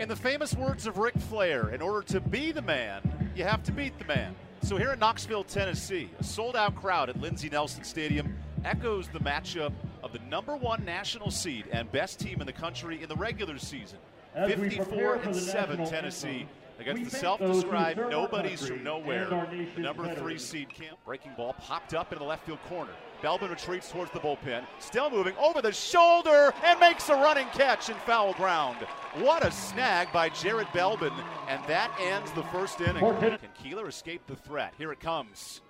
In the famous words of Ric Flair, in order to be the man, you have to beat the man. So here in Knoxville, Tennessee, a sold out crowd at Lindsey Nelson Stadium echoes the matchup of the number one national seed and best team in the country in the regular season. 54 and 7 Tennessee against the self-described nobodies from nowhere. The number three seed camp. Breaking ball popped up in the left field corner. Belbin retreats towards the bullpen, still moving over the shoulder and makes a running catch in foul ground. What a snag by Jared Belbin, and that ends the first inning. Can Kuehler escape the threat? Here it comes.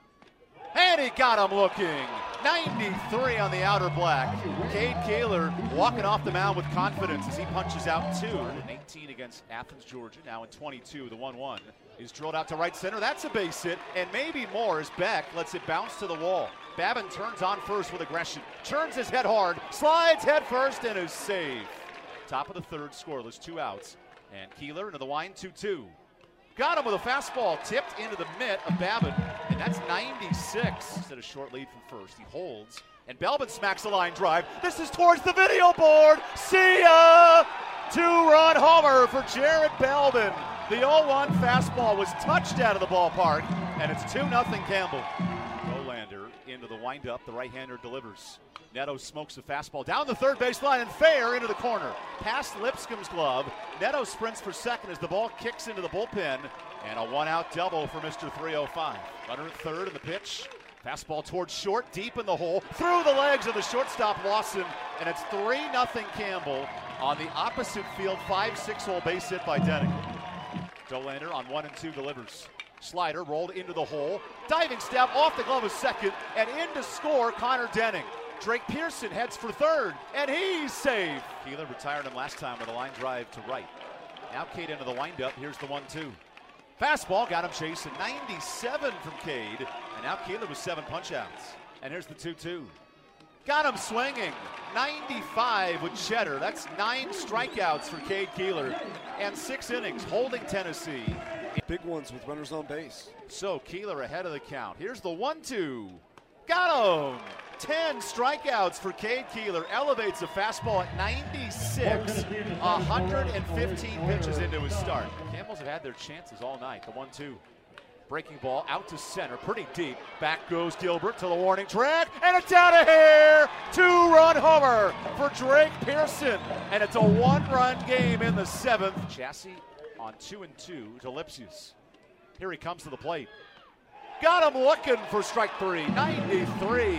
And he got him looking. 93 on the outer black. Cade Kuehler walking off the mound with confidence as he punches out two. 18 against Athens, Georgia. Now in 22, the 1 1 is drilled out to right center. That's a base hit, and maybe more as Beck lets it bounce to the wall. Babin turns on first with aggression, turns his head hard, slides head first, and is safe. Top of the third, scoreless, two outs. And Kuehler into the wind, 2 2. Got him with a fastball tipped into the mitt of Babin, and that's 96 instead of short lead from first. He holds, and Belbin smacks a line drive. This is towards the video board. See ya! Two run homer for Jared Belbin. The 0 1 fastball was touched out of the ballpark, and it's 2 0 Campbell. Dollander into the windup. The right hander delivers. Neto smokes a fastball down the third baseline and fair into the corner. Past Lipscomb's glove. Neto sprints for second as the ball kicks into the bullpen. And a one out double for Mr. 305. Runner at third in the pitch. Fastball towards short, deep in the hole, through the legs of the shortstop Lawson, and it's 3 0 Campbell on the opposite field 5 6 hole base hit by Denning. Dollander on 1 and 2 delivers. Slider rolled into the hole. Diving step off the glove of second, and in to score Connor Denning. Drake Pearson heads for third, and he's safe. Kuehler retired him last time with a line drive to right. Now Cade into the windup. Here's the one-two. Fastball got him chasing 97 from Cade, and now Kuehler with seven punchouts. And here's the 2-2. Got him swinging. 95 with Cheddar. That's nine strikeouts for Cade Kuehler, and six innings holding Tennessee. Big ones with runners on base. So Kuehler ahead of the count. Here's the one-two. Got him. 10 strikeouts for Cade Kuehler. Elevates a fastball at 96. 115 pitches into his start. Camels have had their chances all night. The 1 2. Breaking ball out to center, pretty deep. Back goes Gilbert to the warning track, and it's out of here. Two run homer for Drake Pearson. And it's a one run game in the seventh. Chassis on 2 and 2 to Lipcius. Here he comes to the plate. Got him looking for strike three. 93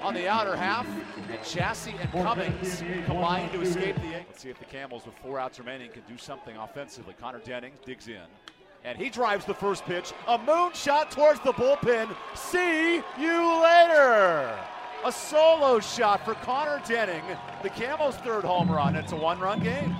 on the outer half. And Chassis and Cummings combine to escape the eight. Let's see if the Camels, with four outs remaining, can do something offensively. Connor Denning digs in. And he drives the first pitch. A moonshot towards the bullpen. See you later. A solo shot for Connor Denning. The Camels' third home run. It's a one run game.